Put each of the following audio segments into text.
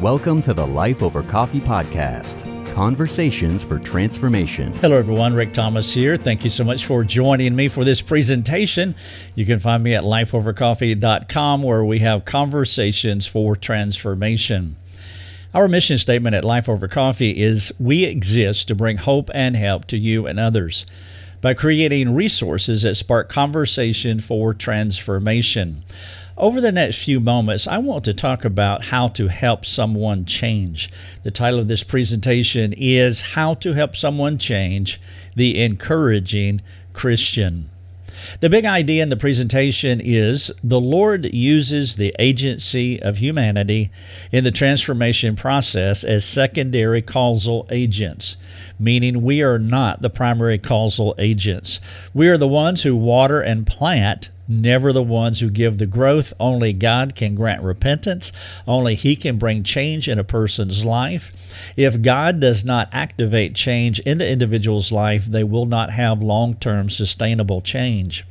Welcome to the Life Over Coffee podcast. Conversations for Transformation. Hello, everyone. Rick Thomas here. Thank you so much for joining me for this presentation. You can find me at lifeovercoffee.com where we have conversations for transformation. Our mission statement at Life Over Coffee is We exist to bring hope and help to you and others by creating resources that spark conversation for transformation. Over the next few moments, I want to talk about how to help someone change. The title of this presentation is How to Help Someone Change the Encouraging Christian. The big idea in the presentation is the Lord uses the agency of humanity in the transformation process as secondary causal agents, meaning we are not the primary causal agents. We are the ones who water and plant never the ones who give the growth. Only God can grant repentance. Only He can bring change in a person's life. If God does not activate change in the individual's life, they will not have long term sustainable change.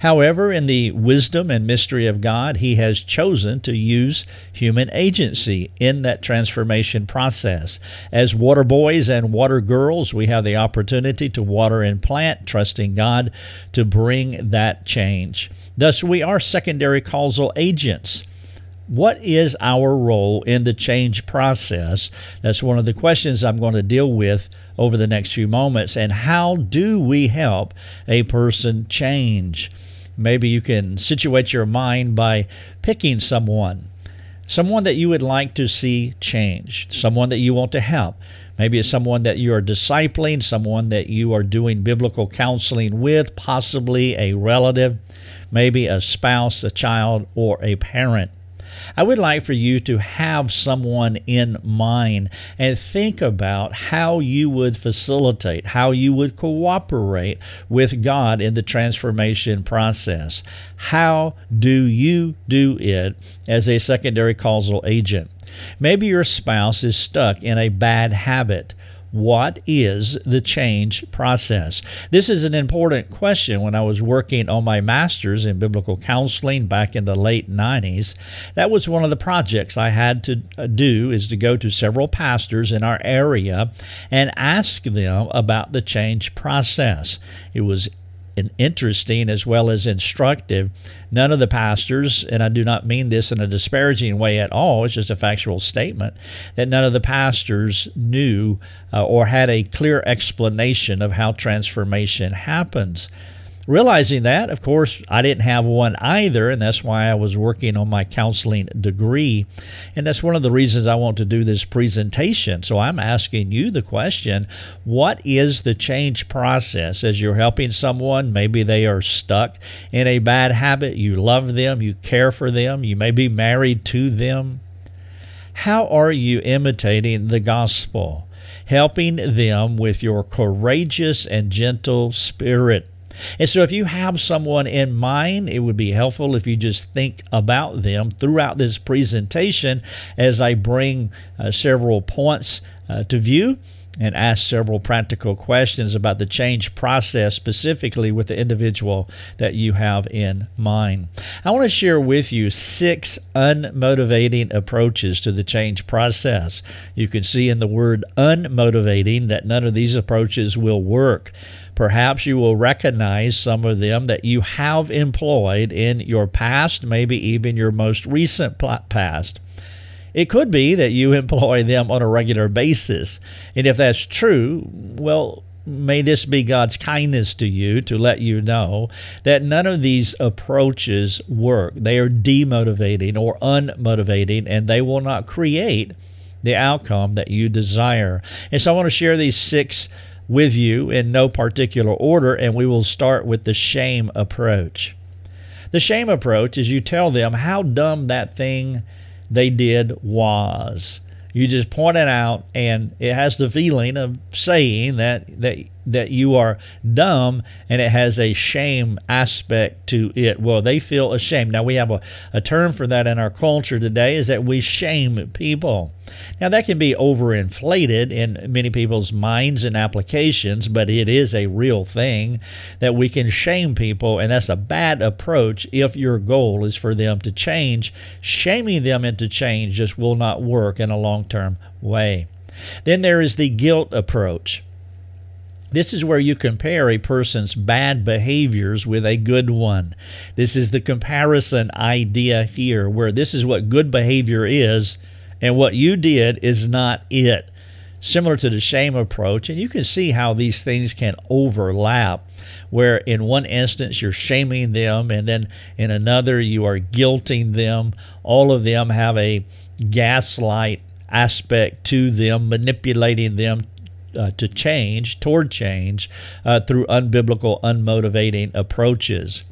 However, in the wisdom and mystery of God, He has chosen to use human agency in that transformation process. As water boys and water girls, we have the opportunity to water and plant, trusting God to bring that change. Thus, we are secondary causal agents. What is our role in the change process? That's one of the questions I'm going to deal with over the next few moments. And how do we help a person change? Maybe you can situate your mind by picking someone, someone that you would like to see change, someone that you want to help. Maybe it's someone that you are discipling, someone that you are doing biblical counseling with, possibly a relative, maybe a spouse, a child, or a parent. I would like for you to have someone in mind and think about how you would facilitate, how you would cooperate with God in the transformation process. How do you do it as a secondary causal agent? Maybe your spouse is stuck in a bad habit what is the change process? This is an important question when I was working on my master's in biblical counseling back in the late 90s. That was one of the projects I had to uh, do is to go to several pastors in our area and ask them about the change process. It was interesting as well as instructive. None of the pastors, and I do not mean this in a disparaging way at all, it's just a factual statement, that none of the pastors knew uh, or had a clear explanation of how transformation happens. Realizing that, of course, I didn't have one either, and that's why I was working on my counseling degree. And that's one of the reasons I want to do this presentation. So I'm asking you the question what is the change process as you're helping someone? Maybe they are stuck in a bad habit. You love them, you care for them, you may be married to them. How are you imitating the gospel? Helping them with your courageous and gentle spirit. And so, if you have someone in mind, it would be helpful if you just think about them throughout this presentation as I bring uh, several points uh, to view and ask several practical questions about the change process, specifically with the individual that you have in mind. I want to share with you six unmotivating approaches to the change process. You can see in the word unmotivating that none of these approaches will work. Perhaps you will recognize some of them that you have employed in your past, maybe even your most recent past. It could be that you employ them on a regular basis. And if that's true, well, may this be God's kindness to you to let you know that none of these approaches work. They are demotivating or unmotivating, and they will not create the outcome that you desire. And so I want to share these six with you in no particular order, and we will start with the shame approach. The shame approach is you tell them how dumb that thing they did was. You just point it out, and it has the feeling of saying that, that that you are dumb and it has a shame aspect to it. Well, they feel ashamed. Now, we have a, a term for that in our culture today is that we shame people. Now, that can be overinflated in many people's minds and applications, but it is a real thing that we can shame people, and that's a bad approach if your goal is for them to change. Shaming them into change just will not work in a long term way. Then there is the guilt approach. This is where you compare a person's bad behaviors with a good one. This is the comparison idea here, where this is what good behavior is, and what you did is not it. Similar to the shame approach, and you can see how these things can overlap, where in one instance you're shaming them, and then in another you are guilting them. All of them have a gaslight aspect to them, manipulating them uh, to change, toward change, uh, through unbiblical, unmotivating approaches.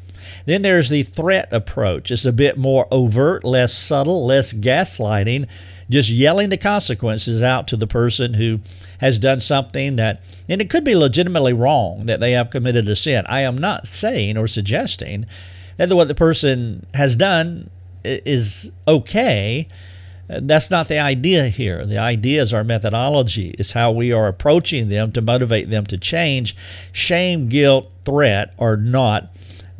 Then there's the threat approach. It's a bit more overt, less subtle, less gaslighting, just yelling the consequences out to the person who has done something that, and it could be legitimately wrong that they have committed a sin. I am not saying or suggesting that what the person has done is okay that's not the idea here. The idea is our methodology, is how we are approaching them to motivate them to change. Shame, guilt, threat are not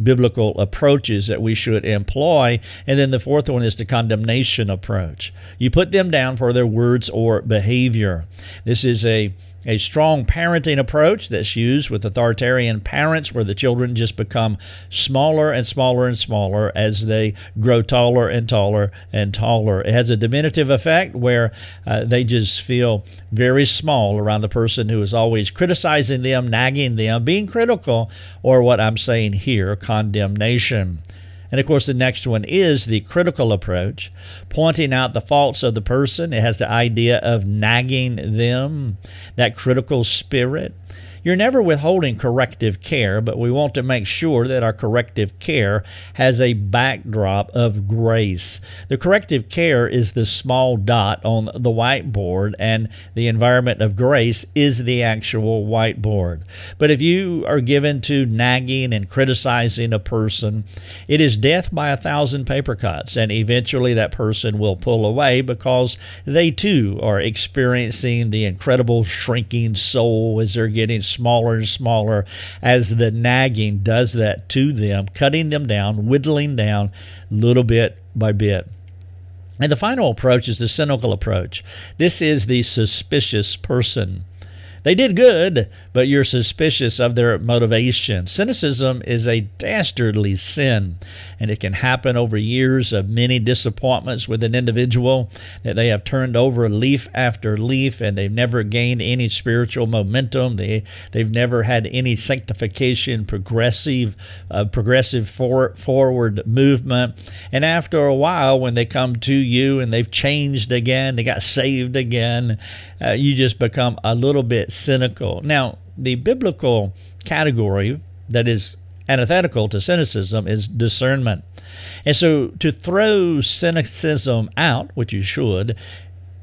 biblical approaches that we should employ. And then the fourth one is the condemnation approach. You put them down for their words or behavior. This is a a strong parenting approach that's used with authoritarian parents where the children just become smaller and smaller and smaller as they grow taller and taller and taller. It has a diminutive effect where uh, they just feel very small around the person who is always criticizing them, nagging them, being critical, or what I'm saying here, condemnation. And of course, the next one is the critical approach, pointing out the faults of the person. It has the idea of nagging them, that critical spirit. You're never withholding corrective care, but we want to make sure that our corrective care has a backdrop of grace. The corrective care is the small dot on the whiteboard, and the environment of grace is the actual whiteboard. But if you are given to nagging and criticizing a person, it is death by a thousand paper cuts, and eventually that person will pull away because they too are experiencing the incredible shrinking soul as they're getting smaller and smaller as the nagging does that to them, cutting them down, whittling down little bit by bit. And the final approach is the cynical approach. This is the suspicious person. They did good, but you're suspicious of their motivation. Cynicism is a dastardly sin, and it can happen over years of many disappointments with an individual that they have turned over leaf after leaf and they've never gained any spiritual momentum. They they've never had any sanctification, progressive, uh, progressive for, forward movement. And after a while, when they come to you and they've changed again, they got saved again, uh, you just become a little bit cynical. Now, the biblical category that is antithetical to cynicism is discernment. And so to throw cynicism out, which you should,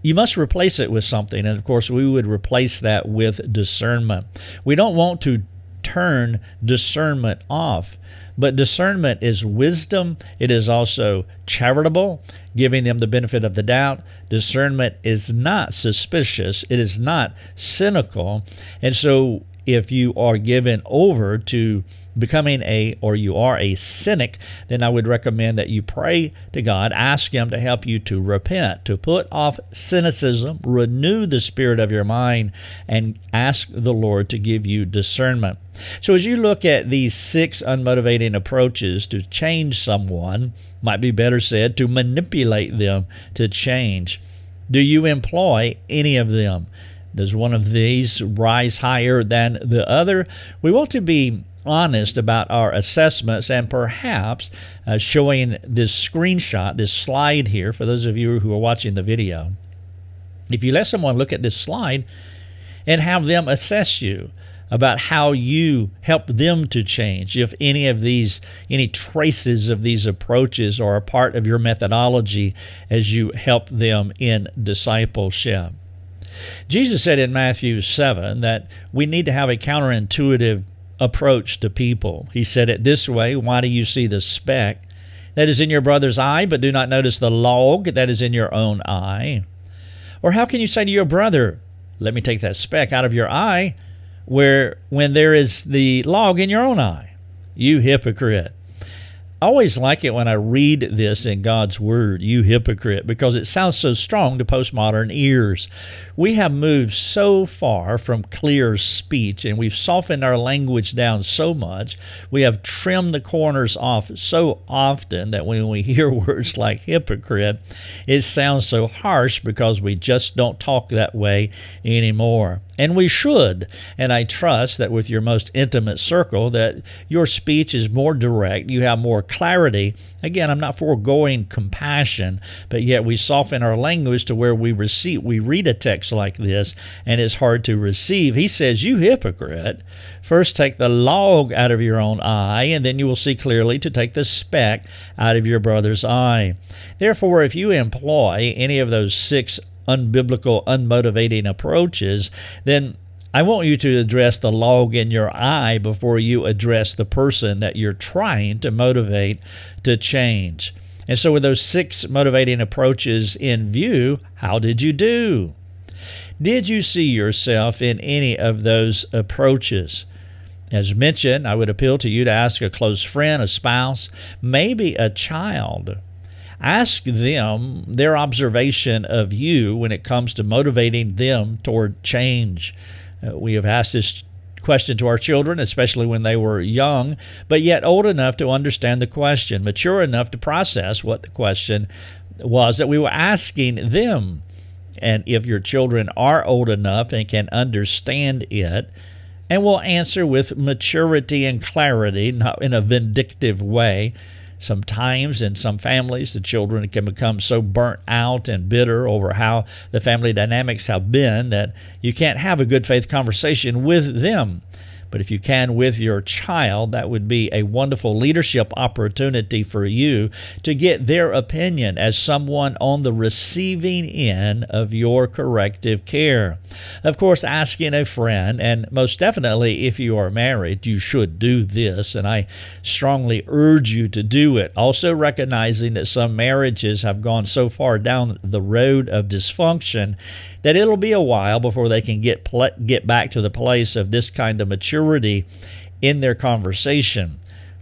you must replace it with something. And of course, we would replace that with discernment. We don't want to turn discernment off. But discernment is wisdom. It is also charitable, giving them the benefit of the doubt. Discernment is not suspicious, it is not cynical. And so, if you are given over to becoming a or you are a cynic, then I would recommend that you pray to God, ask Him to help you to repent, to put off cynicism, renew the spirit of your mind, and ask the Lord to give you discernment. So, as you look at these six unmotivating approaches to change someone, might be better said, to manipulate them to change, do you employ any of them? Does one of these rise higher than the other? We want to be honest about our assessments and perhaps uh, showing this screenshot, this slide here, for those of you who are watching the video. If you let someone look at this slide and have them assess you about how you help them to change, if any of these, any traces of these approaches are a part of your methodology as you help them in discipleship. Jesus said in Matthew 7 that we need to have a counterintuitive approach to people. He said it this way Why do you see the speck that is in your brother's eye, but do not notice the log that is in your own eye? Or how can you say to your brother, Let me take that speck out of your eye, where when there is the log in your own eye? You hypocrite. I always like it when I read this in God's Word, you hypocrite, because it sounds so strong to postmodern ears. We have moved so far from clear speech and we've softened our language down so much. We have trimmed the corners off so often that when we hear words like hypocrite, it sounds so harsh because we just don't talk that way anymore. And we should. And I trust that with your most intimate circle that your speech is more direct, you have more clarity. Again, I'm not foregoing compassion, but yet we soften our language to where we receive we read a text like this and it's hard to receive. He says, "You hypocrite, first take the log out of your own eye, and then you will see clearly to take the speck out of your brother's eye." Therefore, if you employ any of those six unbiblical, unmotivating approaches, then I want you to address the log in your eye before you address the person that you're trying to motivate to change. And so, with those six motivating approaches in view, how did you do? Did you see yourself in any of those approaches? As mentioned, I would appeal to you to ask a close friend, a spouse, maybe a child ask them their observation of you when it comes to motivating them toward change. Uh, we have asked this question to our children, especially when they were young, but yet old enough to understand the question, mature enough to process what the question was that we were asking them. And if your children are old enough and can understand it, and will answer with maturity and clarity, not in a vindictive way, Sometimes in some families, the children can become so burnt out and bitter over how the family dynamics have been that you can't have a good faith conversation with them. But if you can with your child, that would be a wonderful leadership opportunity for you to get their opinion as someone on the receiving end of your corrective care. Of course, asking a friend, and most definitely if you are married, you should do this, and I strongly urge you to do it. Also, recognizing that some marriages have gone so far down the road of dysfunction that it'll be a while before they can get pl- get back to the place of this kind of maturity in their conversation.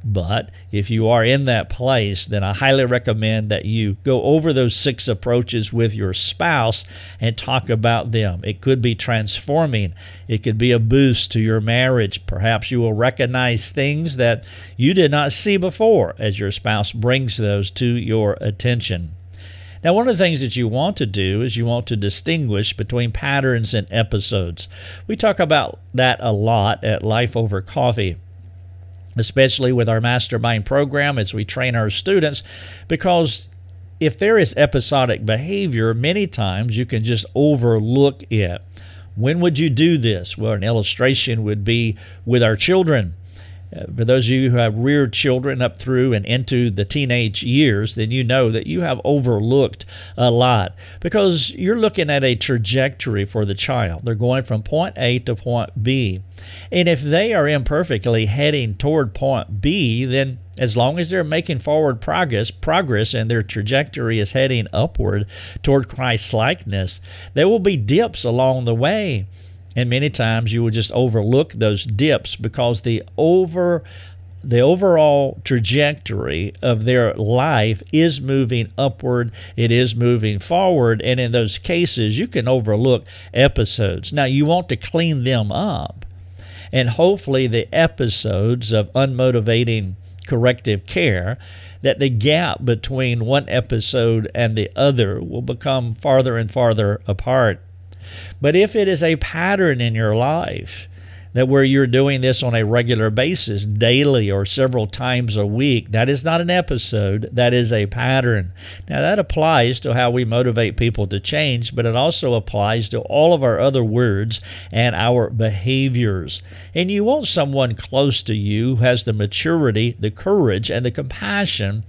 But if you are in that place, then I highly recommend that you go over those six approaches with your spouse and talk about them. It could be transforming, it could be a boost to your marriage. Perhaps you will recognize things that you did not see before as your spouse brings those to your attention. Now, one of the things that you want to do is you want to distinguish between patterns and episodes. We talk about that a lot at Life Over Coffee especially with our mastermind program as we train our students, because if there is episodic behavior, many times you can just overlook it. When would you do this? Well, an illustration would be with our children. Uh, for those of you who have reared children up through and into the teenage years, then you know that you have overlooked a lot because you're looking at a trajectory for the child. They're going from point A to point B. And if they are imperfectly heading toward point B, then as long as they're making forward progress, progress and their trajectory is heading upward toward Christ likeness, there will be dips along the way. And many times you will just overlook those dips because the over the overall trajectory of their life is moving upward, it is moving forward, and in those cases, you can overlook episodes. Now, you want to clean them up, and hopefully, the episodes of unmotivating corrective care that the gap between one episode and the other will become farther and farther apart. But if it is a pattern in your life, that where you're doing this on a regular basis, daily or several times a week, that is not an episode, that is a pattern. Now, that applies to how we motivate people to change, but it also applies to all of our other words and our behaviors. And you want someone close to you who has the maturity, the courage, and the compassion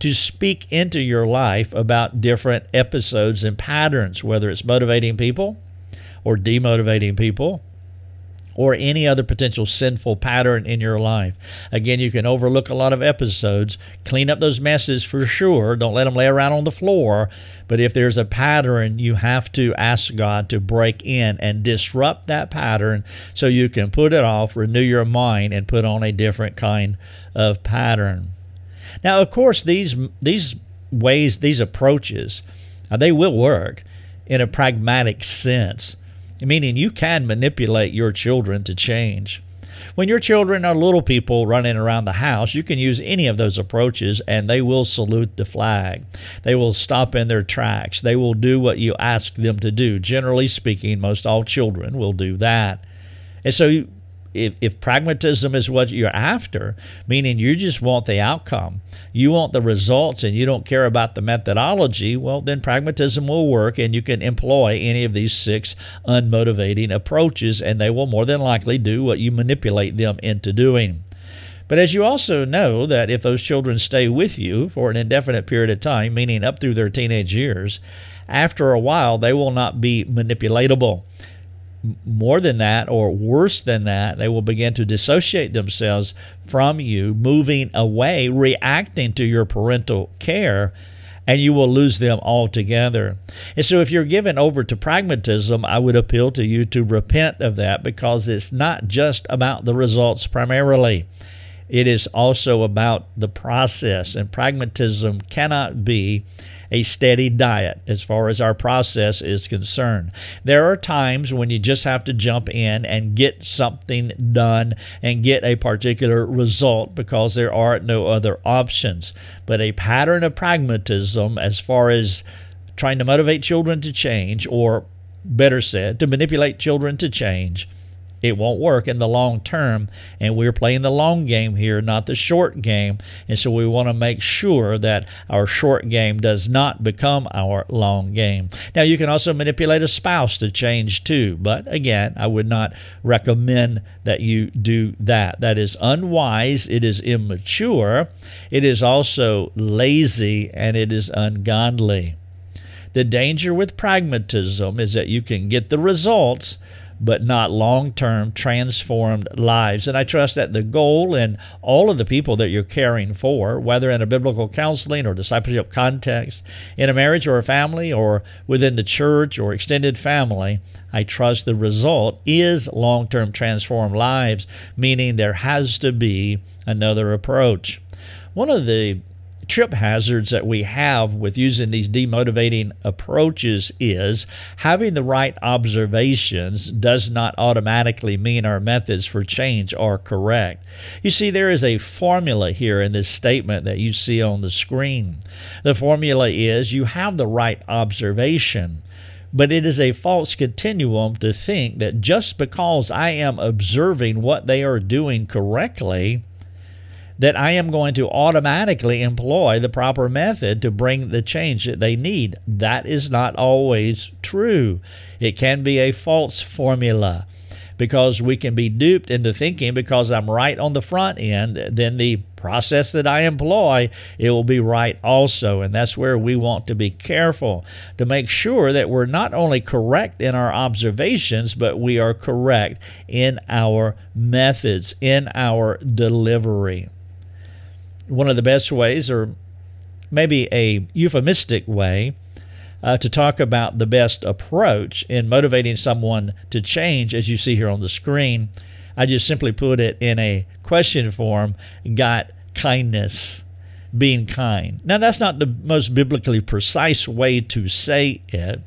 to speak into your life about different episodes and patterns, whether it's motivating people or demotivating people or any other potential sinful pattern in your life. Again, you can overlook a lot of episodes, clean up those messes for sure. Don't let them lay around on the floor. But if there's a pattern, you have to ask God to break in and disrupt that pattern so you can put it off, renew your mind, and put on a different kind of pattern. Now, of course, these these ways, these approaches, uh, they will work in a pragmatic sense meaning you can manipulate your children to change. When your children are little people running around the house, you can use any of those approaches and they will salute the flag. They will stop in their tracks. They will do what you ask them to do. Generally speaking, most all children will do that. And so if, if pragmatism is what you're after, meaning you just want the outcome, you want the results, and you don't care about the methodology, well, then pragmatism will work and you can employ any of these six unmotivating approaches, and they will more than likely do what you manipulate them into doing. But as you also know, that if those children stay with you for an indefinite period of time, meaning up through their teenage years, after a while they will not be manipulatable more than that or worse than that, they will begin to dissociate themselves from you, moving away, reacting to your parental care, and you will lose them altogether. And so, if you're given over to pragmatism, I would appeal to you to repent of that because it's not just about the results primarily. It is also about the process, and pragmatism cannot be a steady diet as far as our process is concerned. There are times when you just have to jump in and get something done and get a particular result because there are no other options. But a pattern of pragmatism, as far as trying to motivate children to change, or better said, to manipulate children to change, it won't work in the long term. And we're playing the long game here, not the short game. And so we want to make sure that our short game does not become our long game. Now, you can also manipulate a spouse to change too. But again, I would not recommend that you do that. That is unwise, it is immature, it is also lazy, and it is ungodly. The danger with pragmatism is that you can get the results but not long term transformed lives. And I trust that the goal in all of the people that you're caring for, whether in a biblical counseling or discipleship context, in a marriage or a family, or within the church or extended family, I trust the result is long term transformed lives, meaning there has to be another approach. One of the trip hazards that we have with using these demotivating approaches is having the right observations does not automatically mean our methods for change are correct. You see, there is a formula here in this statement that you see on the screen. The formula is you have the right observation. But it is a false continuum to think that just because I am observing what they are doing correctly, that I am going to automatically employ the proper method to bring the change that they need. That is not always true. It can be a false formula because we can be duped into thinking because I'm right on the front end, then the process that I employ, it will be right also. And that's where we want to be careful to make sure that we're not only correct in our observations, but we are correct in our methods, in our delivery one of the best ways, or maybe a euphemistic way, uh, to talk about the best approach in motivating someone to change, as you see here on the screen. I just simply put it in a question form got kindness, being kind. Now, that's not the most biblically precise way to say it,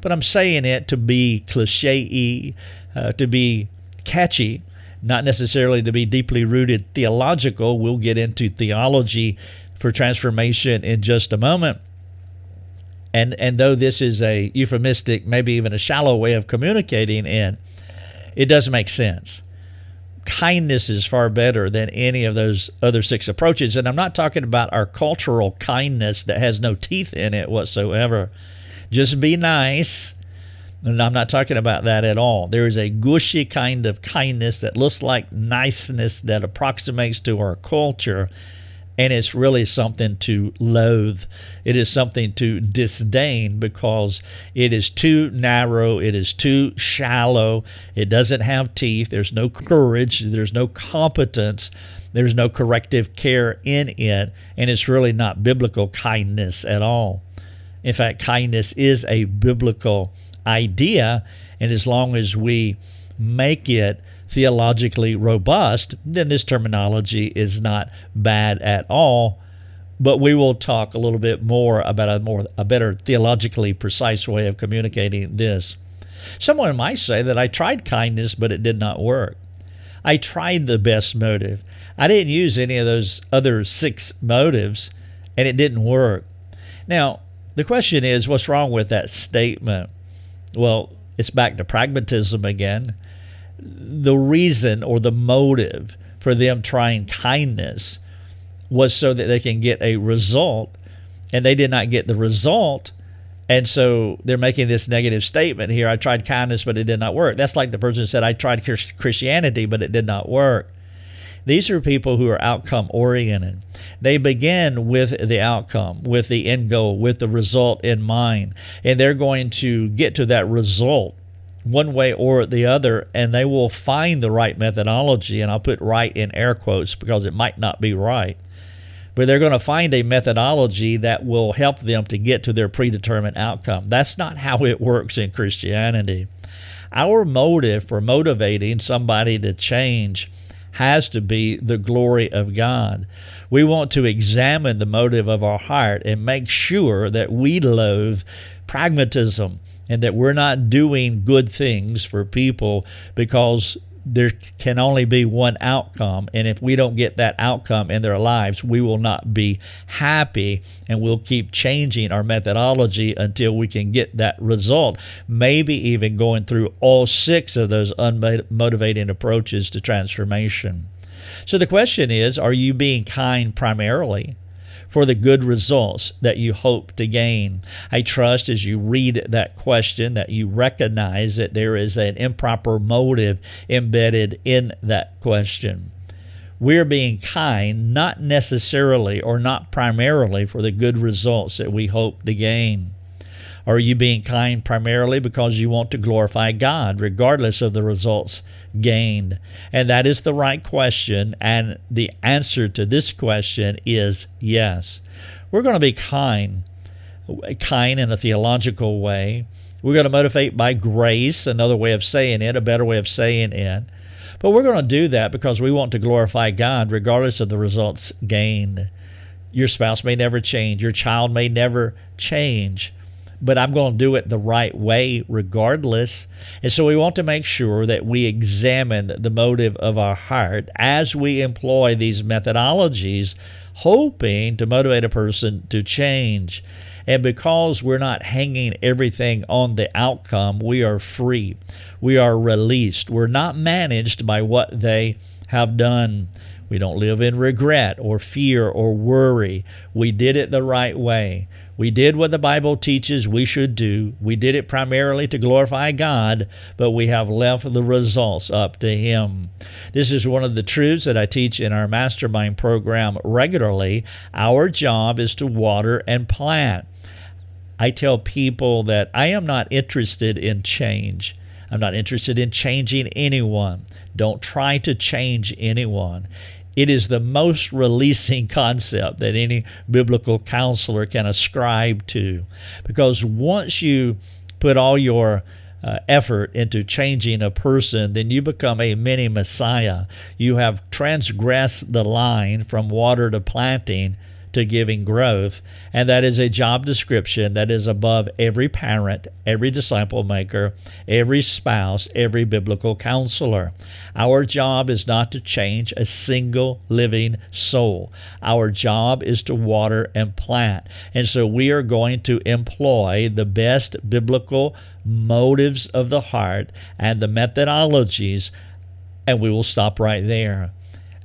but I'm saying it to be cliche uh, to be catchy, not necessarily to be deeply rooted theological. We'll get into theology for transformation in just a moment. And and though this is a euphemistic, maybe even a shallow way of communicating in, it does make sense. Kindness is far better than any of those other six approaches. And I'm not talking about our cultural kindness that has no teeth in it whatsoever. Just be nice and I'm not talking about that at all. There is a gushy kind of kindness that looks like niceness that approximates to our culture. and it's really something to loathe. It is something to disdain because it is too narrow, it is too shallow, it doesn't have teeth, there's no courage, there's no competence, there's no corrective care in it, and it's really not biblical kindness at all. In fact, kindness is a biblical idea, and as long as we make it theologically robust, then this terminology is not bad at all. But we will talk a little bit more about a more a better theologically precise way of communicating this. Someone might say that I tried kindness, but it did not work. I tried the best motive. I didn't use any of those other six motives, and it didn't work. Now, the question is, what's wrong with that statement? Well, it's back to pragmatism again. The reason or the motive for them trying kindness was so that they can get a result and they did not get the result and so they're making this negative statement here i tried kindness but it did not work. That's like the person said i tried christianity but it did not work these are people who are outcome oriented. They begin with the outcome, with the end goal, with the result in mind, and they're going to get to that result one way or the other, and they will find the right methodology. And I'll put right in air quotes because it might not be right. But they're going to find a methodology that will help them to get to their predetermined outcome. That's not how it works in Christianity. Our motive for motivating somebody to change has to be the glory of God. We want to examine the motive of our heart and make sure that we loathe pragmatism and that we're not doing good things for people because there can only be one outcome. And if we don't get that outcome in their lives, we will not be happy and we'll keep changing our methodology until we can get that result. Maybe even going through all six of those unmotivating approaches to transformation. So the question is are you being kind primarily? For the good results that you hope to gain. I trust as you read that question that you recognize that there is an improper motive embedded in that question. We're being kind not necessarily or not primarily for the good results that we hope to gain. Are you being kind primarily because you want to glorify God, regardless of the results gained? And that is the right question. And the answer to this question is yes. We're going to be kind, kind in a theological way. We're going to motivate by grace, another way of saying it, a better way of saying it. But we're going to do that because we want to glorify God regardless of the results gained. Your spouse may never change, your child may never change but I'm going to do it the right way regardless. And so we want to make sure that we examine the motive of our heart as we employ these methodologies, hoping to motivate a person to change. And because we're not hanging everything on the outcome, we are free. We are released. We're not managed by what they have done. We don't live in regret or fear or worry. We did it the right way. We did what the Bible teaches we should do. We did it primarily to glorify God, but we have left the results up to Him. This is one of the truths that I teach in our mastermind program regularly. Our job is to water and plant. I tell people that I am not interested in change. I'm not interested in changing anyone. Don't try to change anyone. It is the most releasing concept that any biblical counselor can ascribe to. Because once you put all your uh, effort into changing a person, then you become a mini Messiah. You have transgressed the line from water to planting to giving growth. And that is a job description that is above every parent, every disciple maker, every spouse, every biblical counselor. Our job is not to change a single living soul. Our job is to water and plant. And so we are going to employ the best biblical motives of the heart and the methodologies, and we will stop right there.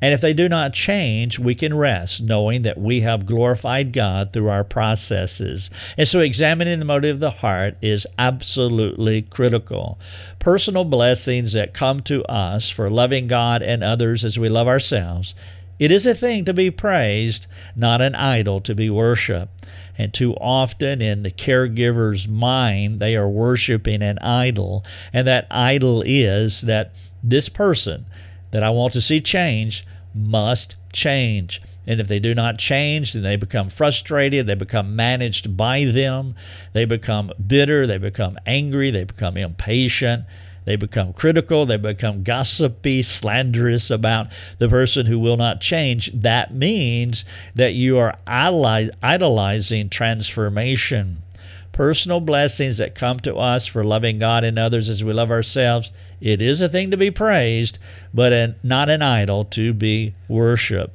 And if they do not change, we can rest, knowing that we have glorified God through our processes. And so, examining the motive of the heart is absolutely critical. Personal blessings that come to us for loving God and others as we love ourselves It is a thing to be praised, not an idol to be worshiped. And too often in the caregiver's mind, they are worshiping an idol. And that idol is that this person that I want to see change must change. And if they do not change, then they become frustrated. They become managed by them. They become bitter. They become angry. They become impatient. They become critical. They become gossipy, slanderous about the person who will not change. That means that you are idolizing transformation. Personal blessings that come to us for loving God and others as we love ourselves. It is a thing to be praised, but not an idol to be worshiped.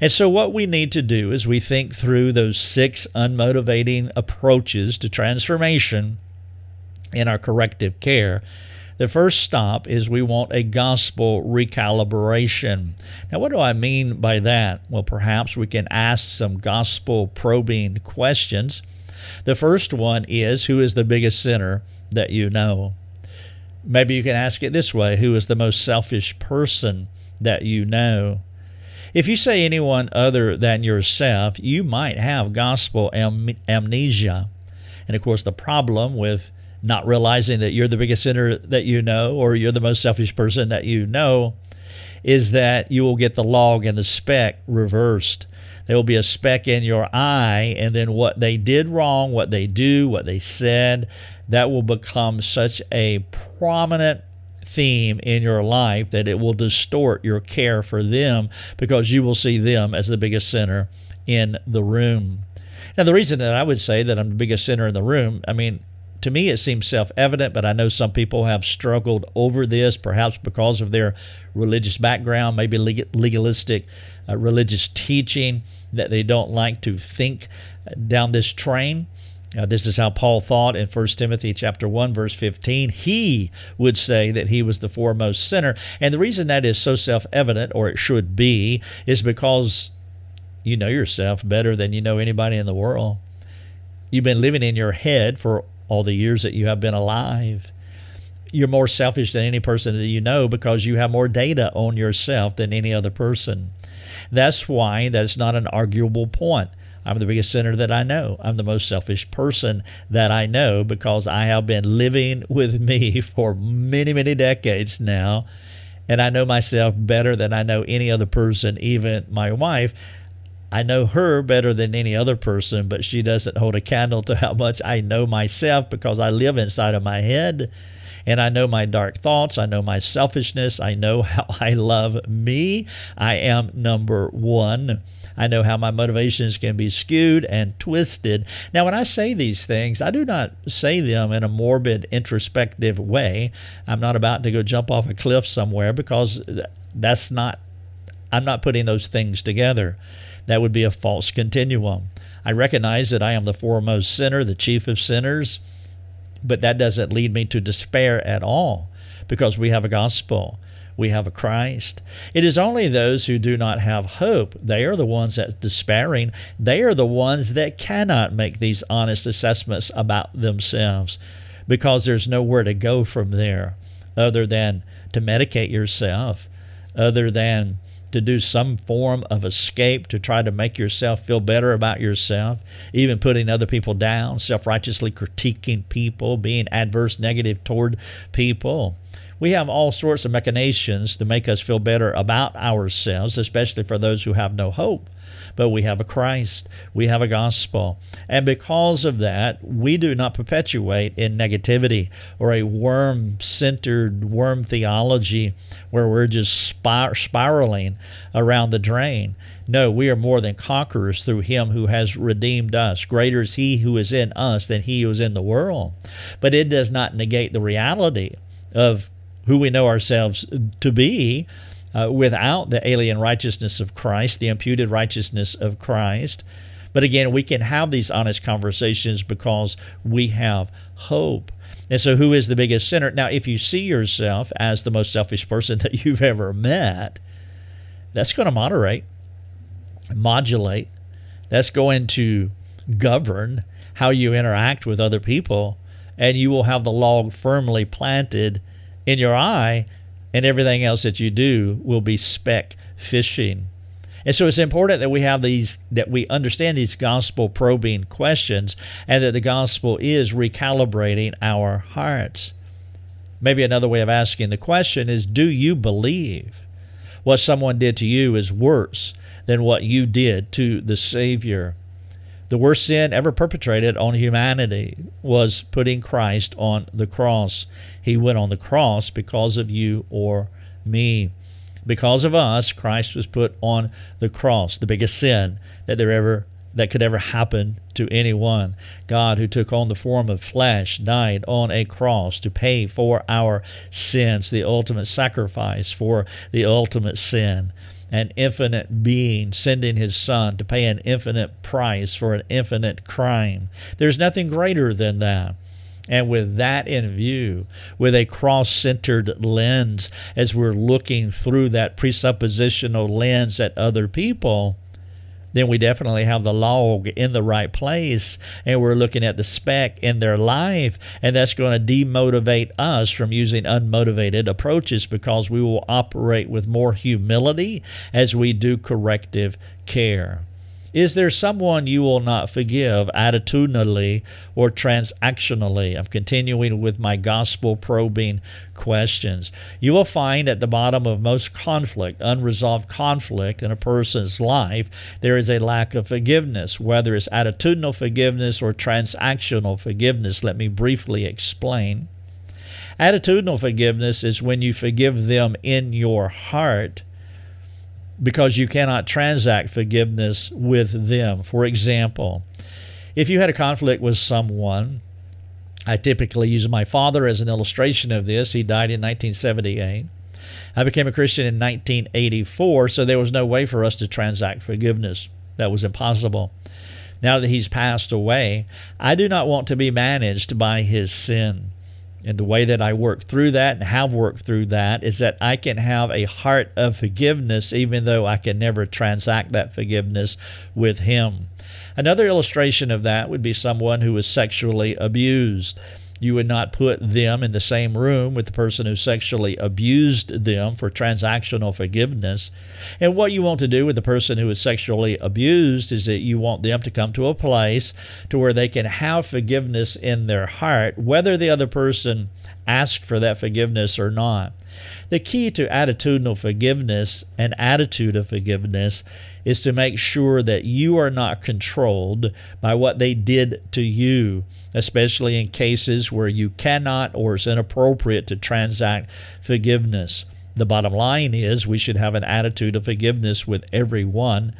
And so, what we need to do is we think through those six unmotivating approaches to transformation in our corrective care the first stop is we want a gospel recalibration. Now, what do I mean by that? Well, perhaps we can ask some gospel probing questions. The first one is Who is the biggest sinner that you know? Maybe you can ask it this way Who is the most selfish person that you know? If you say anyone other than yourself, you might have gospel am- amnesia. And of course, the problem with not realizing that you're the biggest sinner that you know or you're the most selfish person that you know is that you will get the log and the speck reversed. There will be a speck in your eye, and then what they did wrong, what they do, what they said, that will become such a prominent theme in your life that it will distort your care for them because you will see them as the biggest sinner in the room. Now, the reason that I would say that I'm the biggest sinner in the room, I mean, to me, it seems self evident, but I know some people have struggled over this, perhaps because of their religious background, maybe legalistic uh, religious teaching, that they don't like to think down this train. Uh, this is how Paul thought in 1 Timothy chapter 1 verse 15. He would say that he was the foremost sinner. And the reason that is so self-evident or it should be is because you know yourself better than you know anybody in the world. You've been living in your head for all the years that you have been alive. You're more selfish than any person that you know because you have more data on yourself than any other person. That's why that's not an arguable point. I'm the biggest sinner that I know. I'm the most selfish person that I know because I have been living with me for many, many decades now. And I know myself better than I know any other person, even my wife. I know her better than any other person, but she doesn't hold a candle to how much I know myself because I live inside of my head and I know my dark thoughts. I know my selfishness. I know how I love me. I am number one. I know how my motivations can be skewed and twisted. Now, when I say these things, I do not say them in a morbid, introspective way. I'm not about to go jump off a cliff somewhere because that's not, I'm not putting those things together. That would be a false continuum. I recognize that I am the foremost sinner, the chief of sinners, but that doesn't lead me to despair at all because we have a gospel. We have a Christ. It is only those who do not have hope. They are the ones that despairing. They are the ones that cannot make these honest assessments about themselves because there's nowhere to go from there other than to medicate yourself, other than to do some form of escape to try to make yourself feel better about yourself, even putting other people down, self righteously critiquing people, being adverse, negative toward people. We have all sorts of machinations to make us feel better about ourselves, especially for those who have no hope. But we have a Christ, we have a gospel. And because of that, we do not perpetuate in negativity or a worm centered worm theology where we're just spir- spiraling around the drain. No, we are more than conquerors through him who has redeemed us. Greater is he who is in us than he who is in the world. But it does not negate the reality of who we know ourselves to be uh, without the alien righteousness of Christ, the imputed righteousness of Christ. But again, we can have these honest conversations because we have hope. And so, who is the biggest sinner? Now, if you see yourself as the most selfish person that you've ever met, that's going to moderate, modulate. That's going to govern how you interact with other people, and you will have the log firmly planted in your eye, and everything else that you do will be speck fishing. And so it's important that we have these, that we understand these gospel probing questions and that the gospel is recalibrating our hearts. Maybe another way of asking the question is Do you believe what someone did to you is worse than what you did to the Savior? The worst sin ever perpetrated on humanity was putting Christ on the cross. He went on the cross because of you or me. Because of us, Christ was put on the cross, the biggest sin that there ever that could ever happen to anyone. God, who took on the form of flesh, died on a cross to pay for our sins, the ultimate sacrifice for the ultimate sin. An infinite being sending his son to pay an infinite price for an infinite crime. There's nothing greater than that. And with that in view, with a cross centered lens, as we're looking through that presuppositional lens at other people, then we definitely have the log in the right place and we're looking at the speck in their life and that's going to demotivate us from using unmotivated approaches because we will operate with more humility as we do corrective care is there someone you will not forgive attitudinally or transactionally? I'm continuing with my gospel probing questions. You will find at the bottom of most conflict, unresolved conflict in a person's life, there is a lack of forgiveness, whether it's attitudinal forgiveness or transactional forgiveness. Let me briefly explain. Attitudinal forgiveness is when you forgive them in your heart because you cannot transact forgiveness with them. For example, if you had a conflict with someone, I typically use my father as an illustration of this. He died in 1978. I became a Christian in 1984, so there was no way for us to transact forgiveness. That was impossible. Now that he's passed away, I do not want to be managed by his sin. And the way that I work through that and have worked through that is that I can have a heart of forgiveness even though I can never transact that forgiveness with Him. Another illustration of that would be someone who was sexually abused you would not put them in the same room with the person who sexually abused them for transactional forgiveness. And what you want to do with the person who is sexually abused is that you want them to come to a place to where they can have forgiveness in their heart, whether the other person asks for that forgiveness or not. The key to attitudinal forgiveness and attitude of forgiveness is to make sure that you are not controlled by what they did to you especially in cases where you cannot or is inappropriate to transact forgiveness. The bottom line is we should have an attitude of forgiveness with everyone.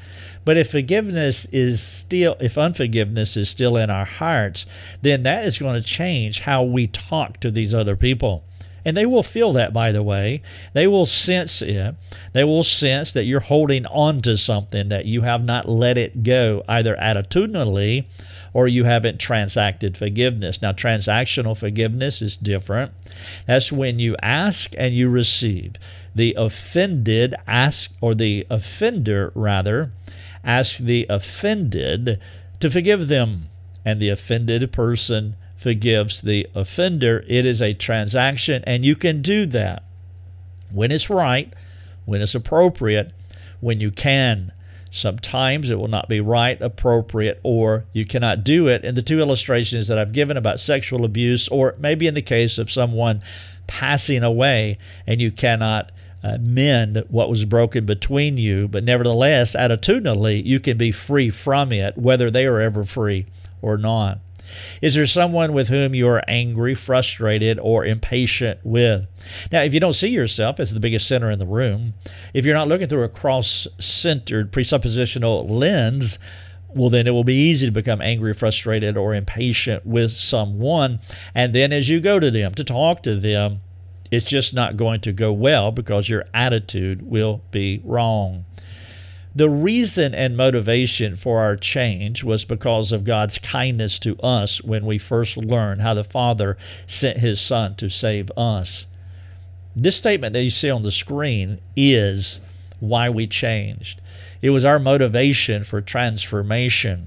But if forgiveness is still, if unforgiveness is still in our hearts, then that is going to change how we talk to these other people. And they will feel that, by the way. They will sense it. They will sense that you're holding on to something, that you have not let it go, either attitudinally or you haven't transacted forgiveness. Now, transactional forgiveness is different. That's when you ask and you receive. The offended ask, or the offender rather, ask the offended to forgive them, and the offended person forgives the offender. It is a transaction, and you can do that when it's right, when it's appropriate, when you can. Sometimes it will not be right, appropriate, or you cannot do it. In the two illustrations that I've given about sexual abuse, or maybe in the case of someone passing away and you cannot uh, mend what was broken between you, but nevertheless, attitudinally, you can be free from it, whether they are ever free or not. Is there someone with whom you are angry, frustrated, or impatient with? Now, if you don't see yourself as the biggest sinner in the room, if you're not looking through a cross centered presuppositional lens, well, then it will be easy to become angry, frustrated, or impatient with someone. And then as you go to them to talk to them, it's just not going to go well because your attitude will be wrong. The reason and motivation for our change was because of God's kindness to us when we first learned how the Father sent His Son to save us. This statement that you see on the screen is why we changed. It was our motivation for transformation.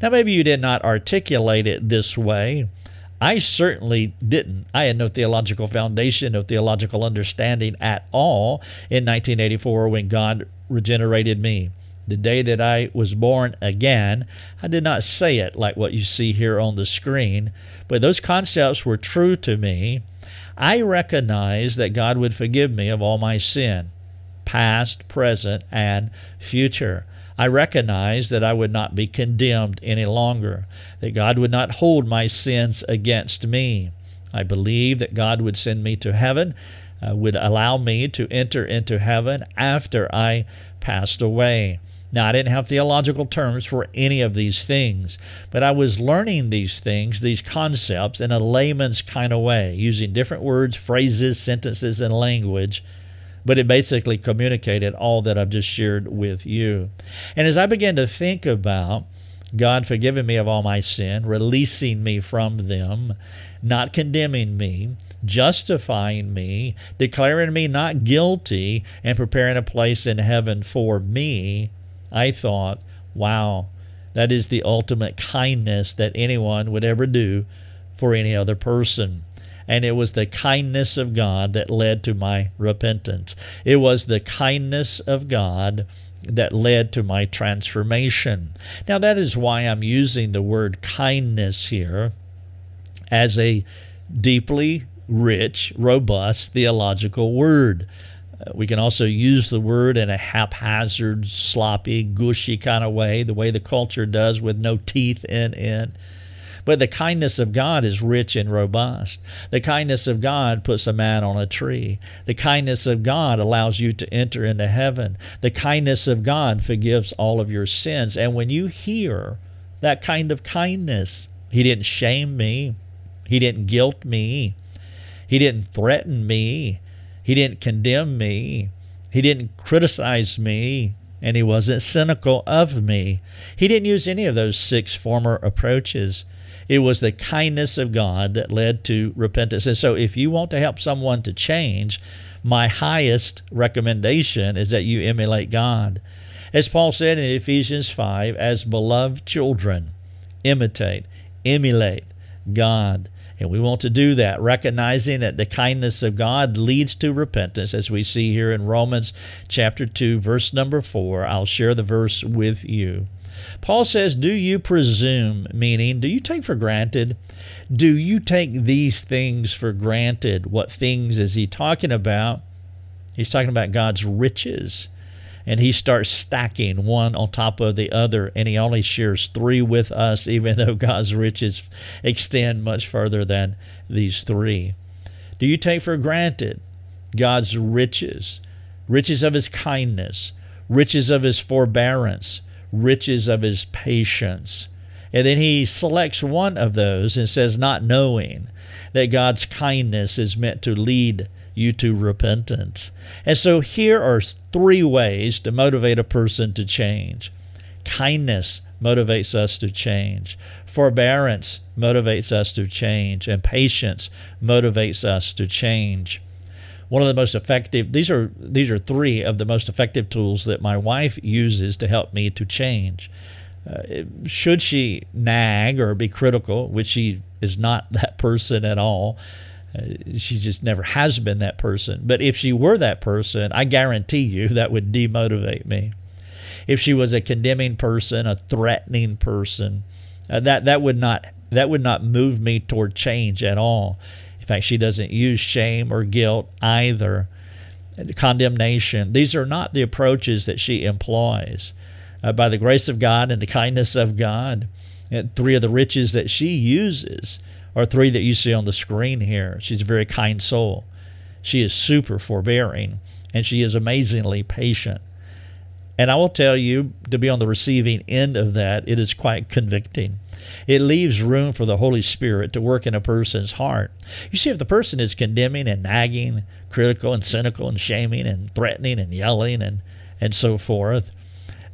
Now, maybe you did not articulate it this way. I certainly didn't. I had no theological foundation, no theological understanding at all in 1984 when God regenerated me. the day that I was born again. I did not say it like what you see here on the screen, but those concepts were true to me. I recognized that God would forgive me of all my sin, past, present, and future. I recognized that I would not be condemned any longer, that God would not hold my sins against me. I believed that God would send me to heaven, uh, would allow me to enter into heaven after I passed away. Now, I didn't have theological terms for any of these things, but I was learning these things, these concepts, in a layman's kind of way, using different words, phrases, sentences, and language. But it basically communicated all that I've just shared with you. And as I began to think about God forgiving me of all my sin, releasing me from them, not condemning me, justifying me, declaring me not guilty, and preparing a place in heaven for me, I thought, wow, that is the ultimate kindness that anyone would ever do for any other person. And it was the kindness of God that led to my repentance. It was the kindness of God that led to my transformation. Now, that is why I'm using the word kindness here as a deeply rich, robust theological word. Uh, we can also use the word in a haphazard, sloppy, gushy kind of way, the way the culture does with no teeth in it. But the kindness of God is rich and robust. The kindness of God puts a man on a tree. The kindness of God allows you to enter into heaven. The kindness of God forgives all of your sins. And when you hear that kind of kindness, He didn't shame me, He didn't guilt me, He didn't threaten me, he didn't condemn me. He didn't criticize me. And he wasn't cynical of me. He didn't use any of those six former approaches. It was the kindness of God that led to repentance. And so, if you want to help someone to change, my highest recommendation is that you emulate God. As Paul said in Ephesians 5, as beloved children, imitate, emulate God. And we want to do that, recognizing that the kindness of God leads to repentance, as we see here in Romans chapter 2, verse number 4. I'll share the verse with you. Paul says, Do you presume, meaning, do you take for granted? Do you take these things for granted? What things is he talking about? He's talking about God's riches and he starts stacking one on top of the other, and he only shares three with us, even though God's riches extend much further than these three. Do you take for granted God's riches, riches of his kindness, riches of his forbearance, riches of his patience? And then he selects one of those and says, not knowing that God's kindness is meant to lead you to repentance. And so here are three ways to motivate a person to change kindness motivates us to change, forbearance motivates us to change, and patience motivates us to change one of the most effective these are these are three of the most effective tools that my wife uses to help me to change uh, should she nag or be critical which she is not that person at all uh, she just never has been that person. But if she were that person, I guarantee you that would demotivate me. If she was a condemning person, a threatening person, uh, that that would not that would not move me toward change at all. In fact, she doesn't use shame or guilt either. Condemnation. These are not the approaches that she employs. Uh, by the grace of God and the kindness of God, uh, three of the riches that she uses are three that you see on the screen here. She's a very kind soul. She is super forbearing and she is amazingly patient. And I will tell you, to be on the receiving end of that, it is quite convicting. It leaves room for the Holy Spirit to work in a person's heart. You see, if the person is condemning and nagging, critical and cynical and shaming and threatening and yelling and, and so forth,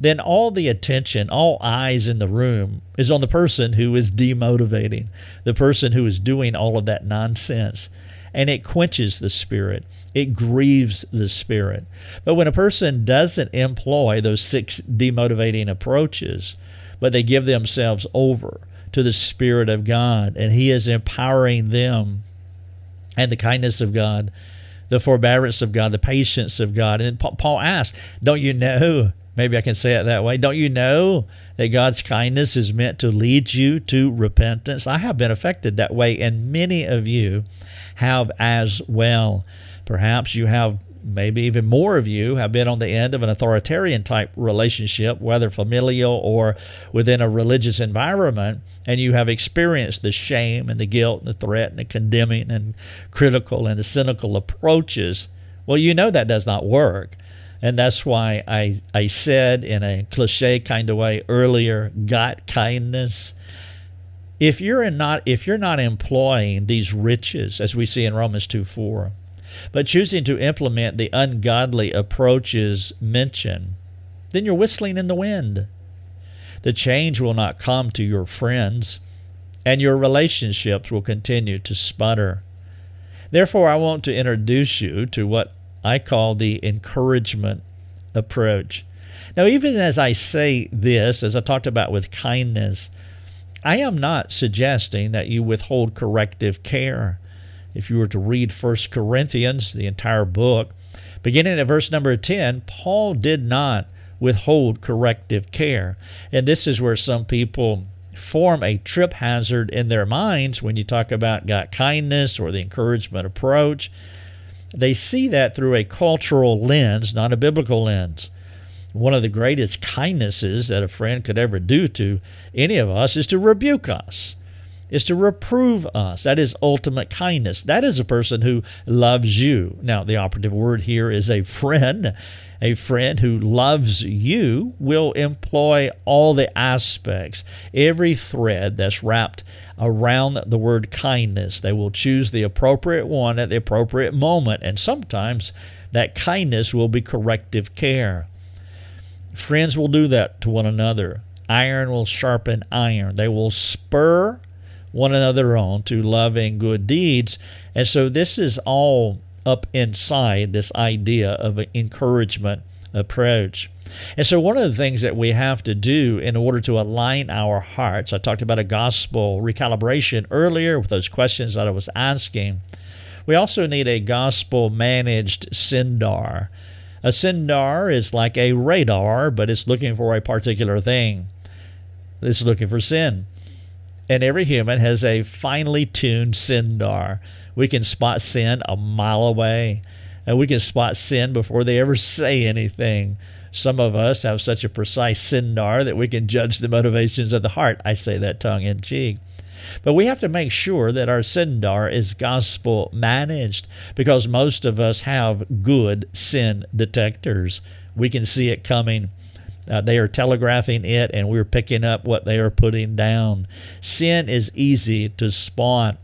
then all the attention, all eyes in the room is on the person who is demotivating, the person who is doing all of that nonsense. And it quenches the spirit, it grieves the spirit. But when a person doesn't employ those six demotivating approaches, but they give themselves over to the Spirit of God, and He is empowering them and the kindness of God the forbearance of God, the patience of God. And Paul asked, Don't you know Maybe I can say it that way. Don't you know that God's kindness is meant to lead you to repentance? I have been affected that way, and many of you have as well. Perhaps you have maybe even more of you have been on the end of an authoritarian type relationship, whether familial or within a religious environment, and you have experienced the shame and the guilt and the threat and the condemning and critical and the cynical approaches. Well, you know that does not work. And that's why I, I said in a cliche kind of way earlier, God kindness. If you're not if you're not employing these riches as we see in Romans 2 4, but choosing to implement the ungodly approaches mentioned, then you're whistling in the wind. The change will not come to your friends, and your relationships will continue to sputter. Therefore, I want to introduce you to what I call the encouragement approach. Now, even as I say this, as I talked about with kindness, I am not suggesting that you withhold corrective care. If you were to read 1 Corinthians, the entire book, beginning at verse number 10, Paul did not withhold corrective care. And this is where some people form a trip hazard in their minds when you talk about God kindness or the encouragement approach. They see that through a cultural lens, not a biblical lens. One of the greatest kindnesses that a friend could ever do to any of us is to rebuke us is to reprove us. That is ultimate kindness. That is a person who loves you. Now, the operative word here is a friend. A friend who loves you will employ all the aspects, every thread that's wrapped around the word kindness. They will choose the appropriate one at the appropriate moment, and sometimes that kindness will be corrective care. Friends will do that to one another. Iron will sharpen iron. They will spur one another on to love and good deeds. And so this is all up inside this idea of an encouragement approach. And so, one of the things that we have to do in order to align our hearts, I talked about a gospel recalibration earlier with those questions that I was asking. We also need a gospel managed sindar. A sindar is like a radar, but it's looking for a particular thing. It's looking for sin and every human has a finely tuned sindar. We can spot sin a mile away, and we can spot sin before they ever say anything. Some of us have such a precise sindar that we can judge the motivations of the heart. I say that tongue in cheek. But we have to make sure that our sindar is gospel managed because most of us have good sin detectors. We can see it coming uh, they are telegraphing it, and we're picking up what they are putting down. Sin is easy to spot.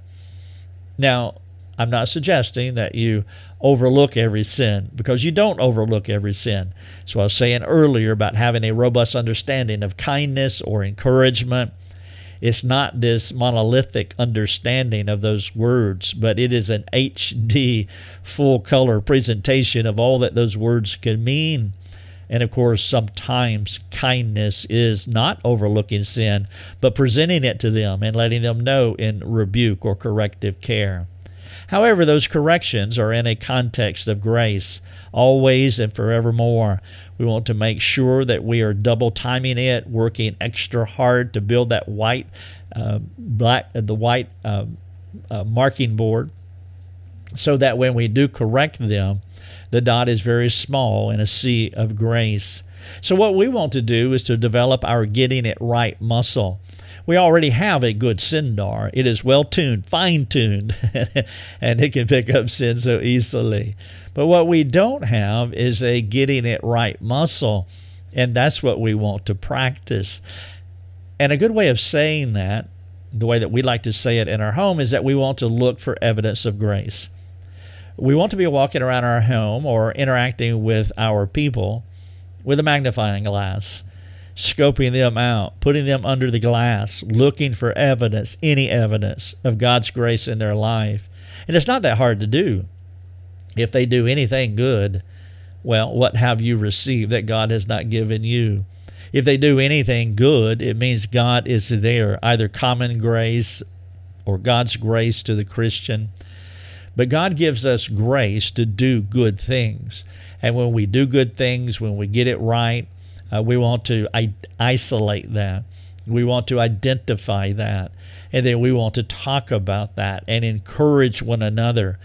Now, I'm not suggesting that you overlook every sin because you don't overlook every sin. So I was saying earlier about having a robust understanding of kindness or encouragement. It's not this monolithic understanding of those words, but it is an HD full color presentation of all that those words can mean. And of course, sometimes kindness is not overlooking sin, but presenting it to them and letting them know in rebuke or corrective care. However, those corrections are in a context of grace, always and forevermore. We want to make sure that we are double timing it, working extra hard to build that white, uh, black, uh, the white uh, uh marking board, so that when we do correct them, the dot is very small in a sea of grace. So, what we want to do is to develop our getting it right muscle. We already have a good sindar. It is well tuned, fine tuned, and it can pick up sin so easily. But what we don't have is a getting it right muscle, and that's what we want to practice. And a good way of saying that, the way that we like to say it in our home, is that we want to look for evidence of grace we want to be walking around our home or interacting with our people with a magnifying glass, scoping them out, putting them under the glass, looking for evidence, any evidence of God's grace in their life. And it's not that hard to do. If they do anything good, well, what have you received that God has not given you? If they do anything good, it means God is there, either common grace or God's grace to the Christian but God gives us grace to do good things. And when we do good things, when we get it right, Uh, we want to I- isolate that. We want to identify that. And then we want to talk about that and encourage one another.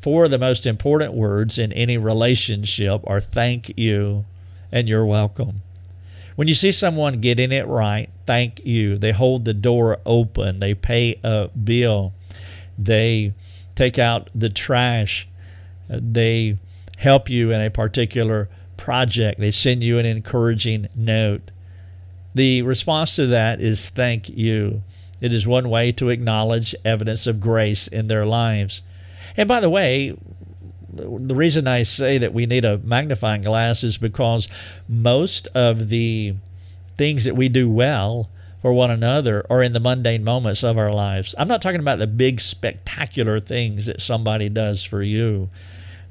Four of the most important words in any relationship are thank you and you're welcome. When you see someone getting it right, thank you. They hold the door open, they pay a bill, they take out the trash, they help you in a particular project, they send you an encouraging note. The response to that is thank you. It is one way to acknowledge evidence of grace in their lives. And by the way, the reason I say that we need a magnifying glass is because most of the things that we do well for one another are in the mundane moments of our lives. I'm not talking about the big spectacular things that somebody does for you.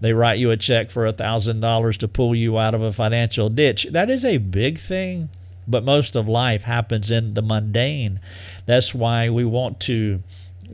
They write you a check for a $1,000 to pull you out of a financial ditch. That is a big thing, but most of life happens in the mundane. That's why we want to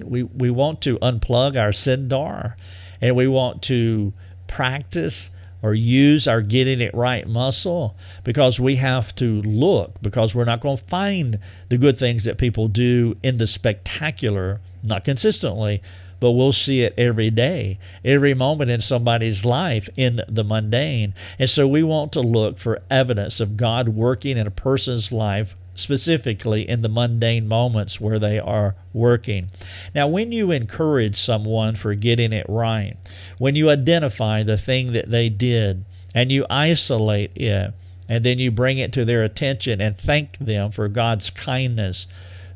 we, we want to unplug our sindar and we want to practice or use our getting it right muscle because we have to look because we're not going to find the good things that people do in the spectacular not consistently but we'll see it every day, every moment in somebody's life in the mundane. And so we want to look for evidence of God working in a person's life specifically in the mundane moments where they are working. Now, when you encourage someone for getting it right, when you identify the thing that they did and you isolate it, and then you bring it to their attention and thank them for God's kindness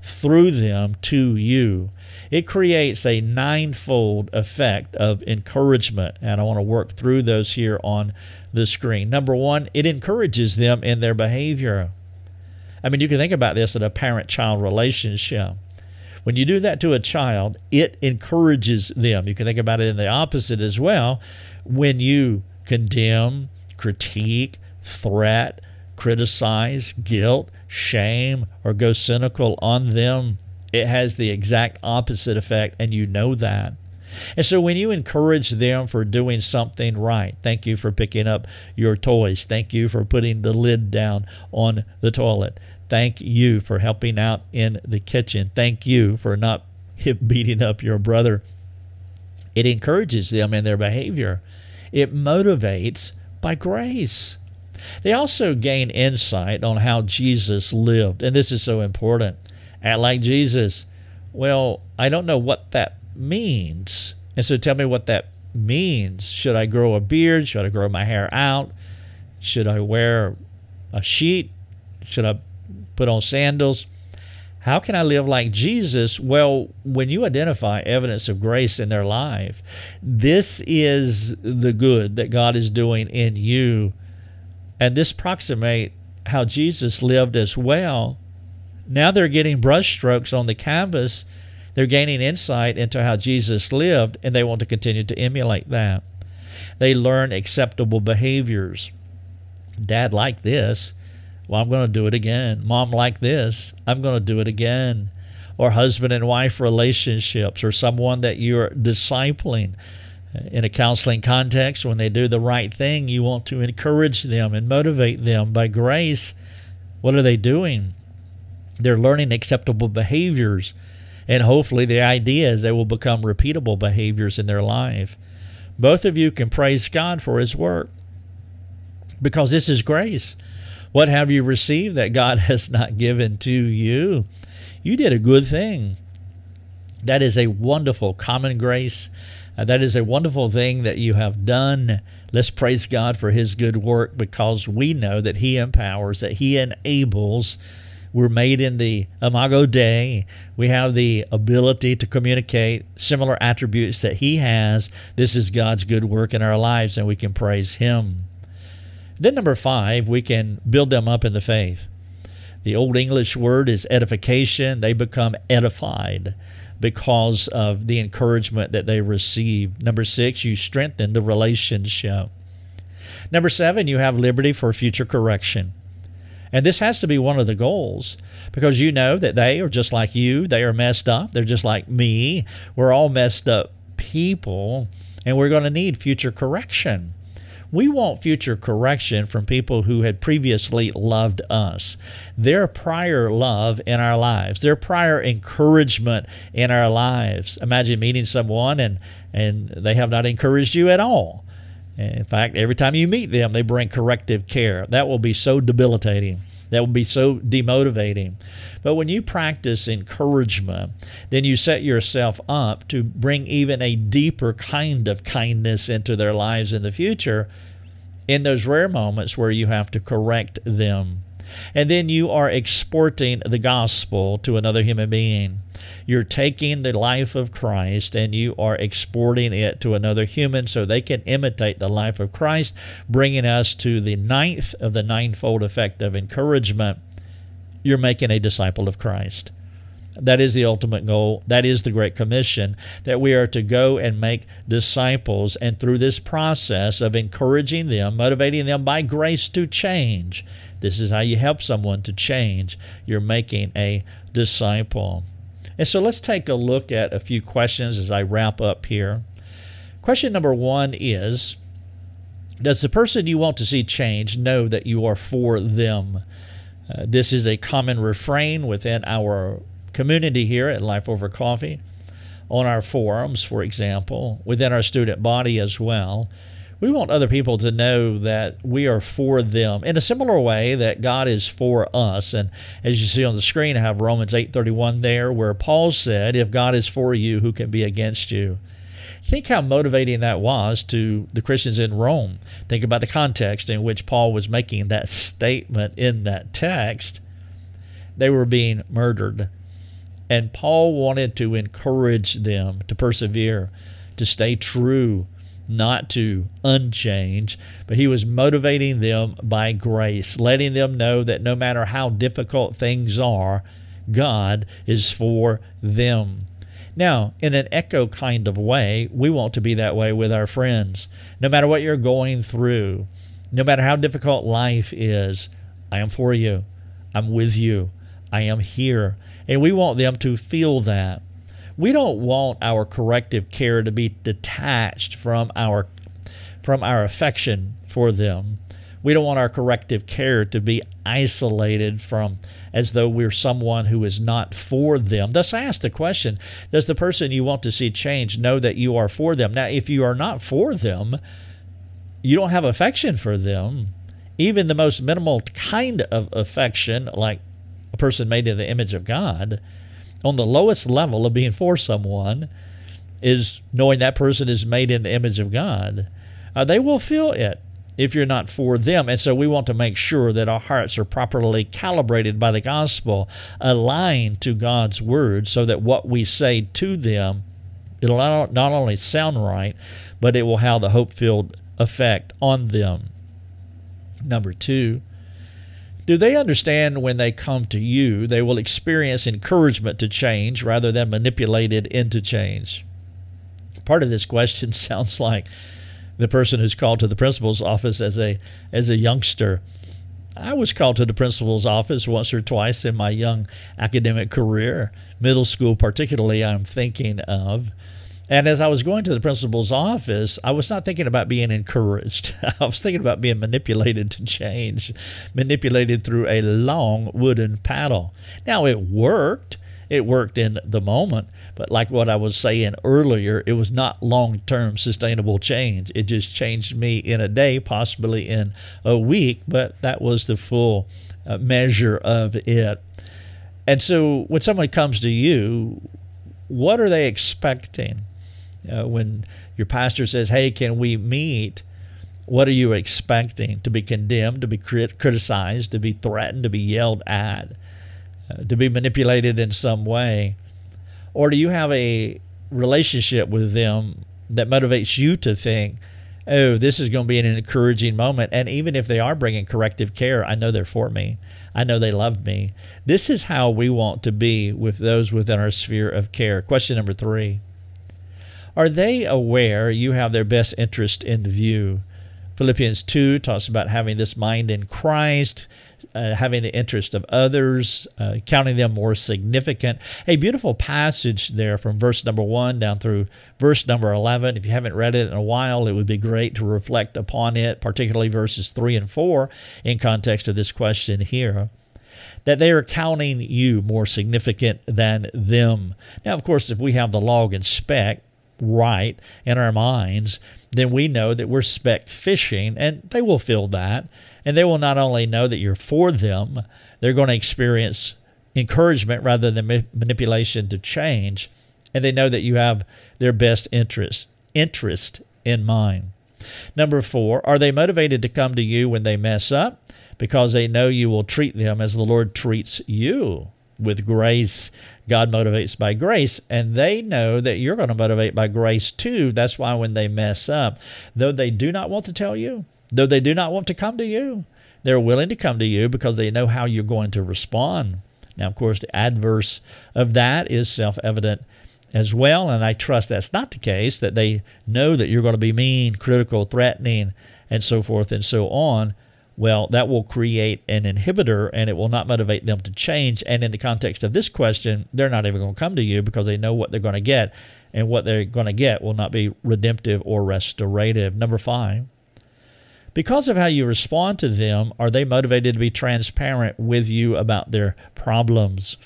through them to you, it creates a ninefold effect of encouragement. And I want to work through those here on the screen. Number one, it encourages them in their behavior. I mean, you can think about this in a parent child relationship. When you do that to a child, it encourages them. You can think about it in the opposite as well. When you condemn, critique, threat, criticize, guilt, shame, or go cynical on them, it has the exact opposite effect, and you know that. And so when you encourage them for doing something right, thank you for picking up your toys. Thank you for putting the lid down on the toilet. Thank you for helping out in the kitchen. Thank you for not beating up your brother. It encourages them in their behavior. It motivates by grace. They also gain insight on how Jesus lived, and this is so important. Act like Jesus. Well, I don't know what that means. And so tell me what that means. Should I grow a beard? Should I grow my hair out? Should I wear a sheet? Should I put on sandals. How can I live like Jesus? Well, when you identify evidence of grace in their life, this is the good that God is doing in you. And this approximate how Jesus lived as well. Now they're getting brushstrokes on the canvas. They're gaining insight into how Jesus lived, and they want to continue to emulate that. They learn acceptable behaviors. Dad liked this. Well, I'm going to do it again. Mom like this. I'm going to do it again. Or husband and wife relationships, or someone that you're discipling in a counseling context. When they do the right thing, you want to encourage them and motivate them by grace. What are they doing? They're learning acceptable behaviors. And hopefully, the idea is they will become repeatable behaviors in their life. Both of you can praise God for His work because this is grace. What have you received that God has not given to you? You did a good thing. That is a wonderful common grace. Uh, that is a wonderful thing that you have done. Let's praise God for His good work because we know that He empowers, that He enables. We're made in the Imago Dei. We have the ability to communicate similar attributes that He has. This is God's good work in our lives, and we can praise Him. Then, number five, we can build them up in the faith. The Old English word is edification. They become edified because of the encouragement that they receive. Number six, you strengthen the relationship. Number seven, you have liberty for future correction. And this has to be one of the goals because you know that they are just like you. They are messed up. They're just like me. We're all messed up people, and we're going to need future correction. We want future correction from people who had previously loved us. Their prior love in our lives, their prior encouragement in our lives. Imagine meeting someone and, and they have not encouraged you at all. In fact, every time you meet them, they bring corrective care. That will be so debilitating. That will be so demotivating. But when you practice encouragement, then you set yourself up to bring even a deeper kind of kindness into their lives in the future in those rare moments where you have to correct them. And then you are exporting the gospel to another human being. You're taking the life of Christ and you are exporting it to another human so they can imitate the life of Christ, bringing us to the ninth of the ninefold effect of encouragement. You're making a disciple of Christ. That is the ultimate goal. That is the Great Commission that we are to go and make disciples. And through this process of encouraging them, motivating them by grace to change, this is how you help someone to change. You're making a disciple. And so let's take a look at a few questions as I wrap up here. Question number one is Does the person you want to see change know that you are for them? Uh, this is a common refrain within our community here at Life Over Coffee, on our forums, for example, within our student body as well we want other people to know that we are for them in a similar way that God is for us. And as you see on the screen, I have Romans 8:31 there where Paul said, "If God is for you, who can be against you?" Think how motivating that was to the Christians in Rome. Think about the context in which Paul was making that statement in that text. They were being murdered. And Paul wanted to encourage them to persevere, to stay true, not to unchange, but he was motivating them by grace, letting them know that no matter how difficult things are, God is for them. Now, in an echo kind of way, we want to be that way with our friends. No matter what you're going through, no matter how difficult life is, I am for you. I'm with you. I am here. And we want them to feel that we don't want our corrective care to be detached from our from our affection for them. We don't want our corrective care to be isolated from as though we're someone who is not for them. Thus, I ask the question Does the person you want to see change know that you are for them? Now, if you are not for them, you don't have affection for them, even the most minimal kind of affection, like a person made in the image of God, on the lowest level of being for someone is knowing that person is made in the image of God. Uh, they will feel it if you're not for them. And so we want to make sure that our hearts are properly calibrated by the gospel, aligned to God's word, so that what we say to them, it'll not only sound right, but it will have the hope filled effect on them. Number two, do they understand when they come to you, they will experience encouragement to change rather than manipulated into change? Part of this question sounds like the person who's called to the principal's office as a as a youngster. I was called to the principal's office once or twice in my young academic career, middle school particularly I'm thinking of. And as I was going to the principal's office, I was not thinking about being encouraged. I was thinking about being manipulated to change, manipulated through a long wooden paddle. Now, it worked. It worked in the moment, but like what I was saying earlier, it was not long term sustainable change. It just changed me in a day, possibly in a week, but that was the full uh, measure of it. And so when someone comes to you, what are they expecting? Uh, when your pastor says, Hey, can we meet? What are you expecting? To be condemned, to be crit- criticized, to be threatened, to be yelled at, uh, to be manipulated in some way? Or do you have a relationship with them that motivates you to think, oh, this is going to be an encouraging moment. And even if they are bringing corrective care, I know they're for me. I know they love me. This is how we want to be with those within our sphere of care. Question number three are they aware you have their best interest in view? Philippians 2 talks about having this mind in Christ. uh, having the interest of others, uh, counting them more significant. A beautiful passage there from verse number one down through verse number 11. If you haven't read it in a while, it would be great to reflect upon it, particularly verses three and four in context of this question here. That they are counting you more significant than them. Now, of course, if we have the log and speck right in our minds, then we know that we're speck fishing, and they will feel that. And they will not only know that you're for them, they're going to experience encouragement rather than ma- manipulation to change. And they know that you have their best interest interest in mind. Number four, are they motivated to come to you when they mess up? Because they know you will treat them as the Lord treats you with grace. God motivates by grace, and they know that you're going to motivate by grace too. That's why when they mess up, though they do not want to tell you, though they do not want to come to you, they're willing to come to you because they know how you're going to respond. Now, of course, the adverse of that is self evident as well, and I trust that's not the case, that they know that you're going to be mean, critical, threatening, and so forth and so on well, that will create an inhibitor and it will not motivate them to change. And in the context of this question, they're not even going to come to you because they know what they're going to get. And what they're going to get will not be redemptive or restorative. Number five, because of how you respond to them, are they motivated to be transparent with you about their problems?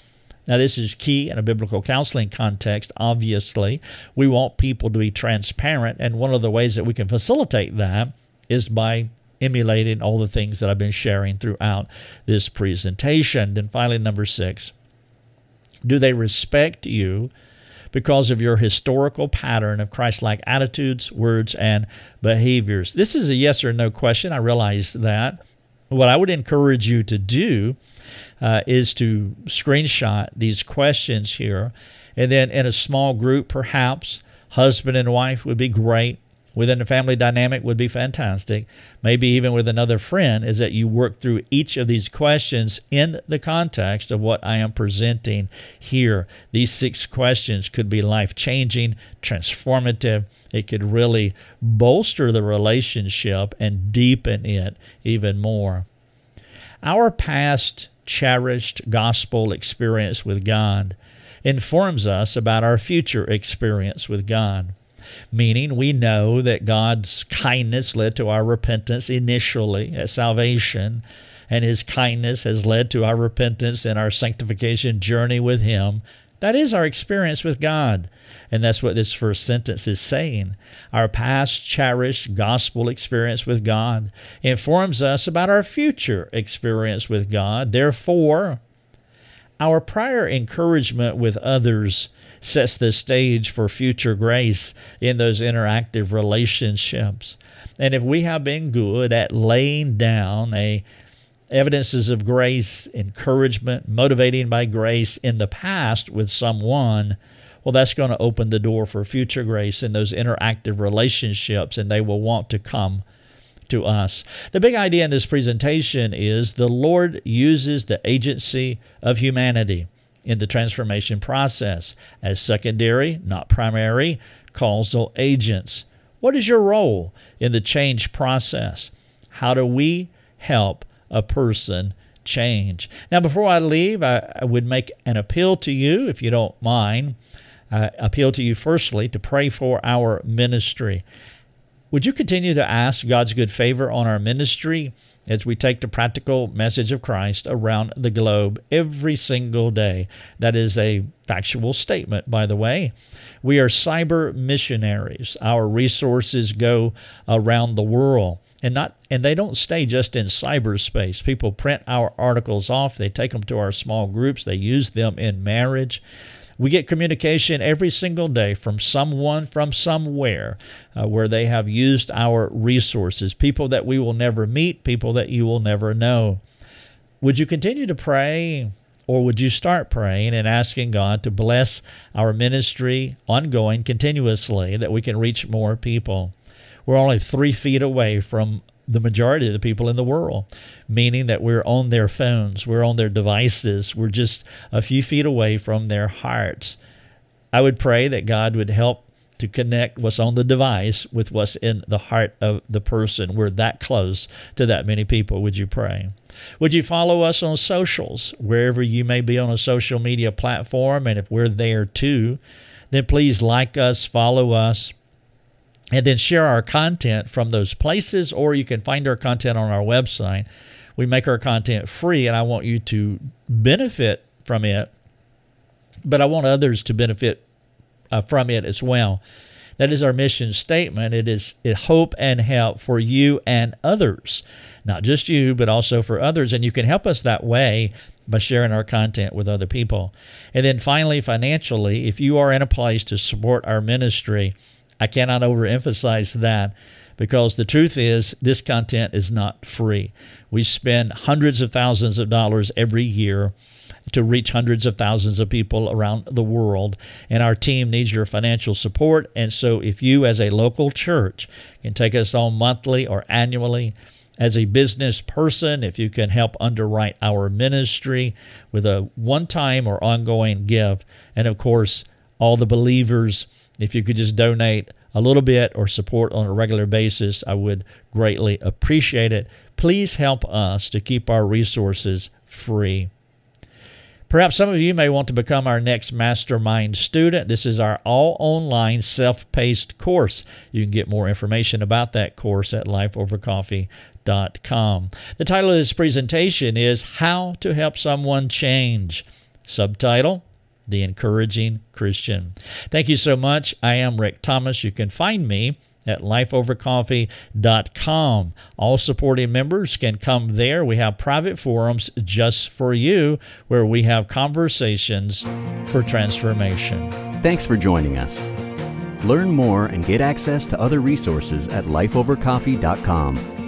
Now, this is key in a biblical counseling context, obviously. We want people to be transparent, and one of the ways that we can facilitate that is by emulating all the things that I've been sharing throughout this presentation. Then finally, number six, do they respect you because of your historical pattern of Christ like attitudes, words, and behaviors? This is a yes or no question. I realize that. What I would encourage you to do uh, is to screenshot these questions here, and then in a small group, perhaps husband and wife would be great within a family dynamic would be fantastic. Maybe even with another friend, is that you work through each of these questions in the context of what I am presenting here. These six questions could be life changing, transformative. It could really bolster the relationship and deepen it even more. Our past cherished gospel experience with God informs us about our future experience with God meaning we know that God's kindness led to our repentance initially at salvation, and His kindness has led to our repentance and our sanctification journey with Him. That is our experience with God. And that's what this first sentence is saying. Our past cherished gospel experience with God informs us about our future experience with God. Therefore, our prior encouragement with others sets the stage for future grace in those interactive relationships. And if we have been good at laying down a evidences of grace, encouragement, motivating by grace in the past with someone, well, that's going to open the door for future grace in those interactive relationships, and they will want to come to us. The big idea in this presentation is the Lord uses the agency of humanity in the transformation process as secondary, not primary, causal agents. What is your role in the change process? How do we help a person change? Now, before I leave, I, I would make an appeal to you, if you don't mind. I appeal to you firstly to pray for our ministry. Would you continue to ask God's good favor on our ministry as we take the practical message of Christ around the globe every single day? That is a factual statement, by the way. We are cyber missionaries. Our resources go around the world and not and they don't stay just in cyberspace. People print our articles off, they take them to our small groups, they use them in marriage. We get communication every single day from someone from somewhere uh, where they have used our resources, people that we will never meet, people that you will never know. Would you continue to pray? Or would you start praying and asking God to bless our ministry ongoing continuously that we can reach more people? We're only three feet away from the majority of the people in the world, meaning that we're on their phones, we're on their devices, we're just a few feet away from their hearts. I would pray that God would help to connect what's on the device with what's in the heart of the person. We're that close to that many people. Would you pray? Would you follow us on socials, wherever you may be on a social media platform? And if we're there too, then please like us, follow us, and then share our content from those places, or you can find our content on our website. We make our content free, and I want you to benefit from it, but I want others to benefit uh, from it as well. That is our mission statement. It is it hope and help for you and others, not just you, but also for others. And you can help us that way by sharing our content with other people. And then finally, financially, if you are in a place to support our ministry, I cannot overemphasize that because the truth is this content is not free. We spend hundreds of thousands of dollars every year to reach hundreds of thousands of people around the world. And our team needs your financial support. And so, if you, as a local church, can take us on monthly or annually, as a business person, if you can help underwrite our ministry with a one time or ongoing gift, and of course, all the believers, if you could just donate a little bit or support on a regular basis, I would greatly appreciate it. Please help us to keep our resources free. Perhaps some of you may want to become our next mastermind student. This is our all online self paced course. You can get more information about that course at lifeovercoffee.com. The title of this presentation is How to Help Someone Change. Subtitle The Encouraging Christian. Thank you so much. I am Rick Thomas. You can find me at lifeovercoffee.com. All supporting members can come there. We have private forums just for you where we have conversations for transformation. Thanks for joining us. Learn more and get access to other resources at lifeovercoffee.com.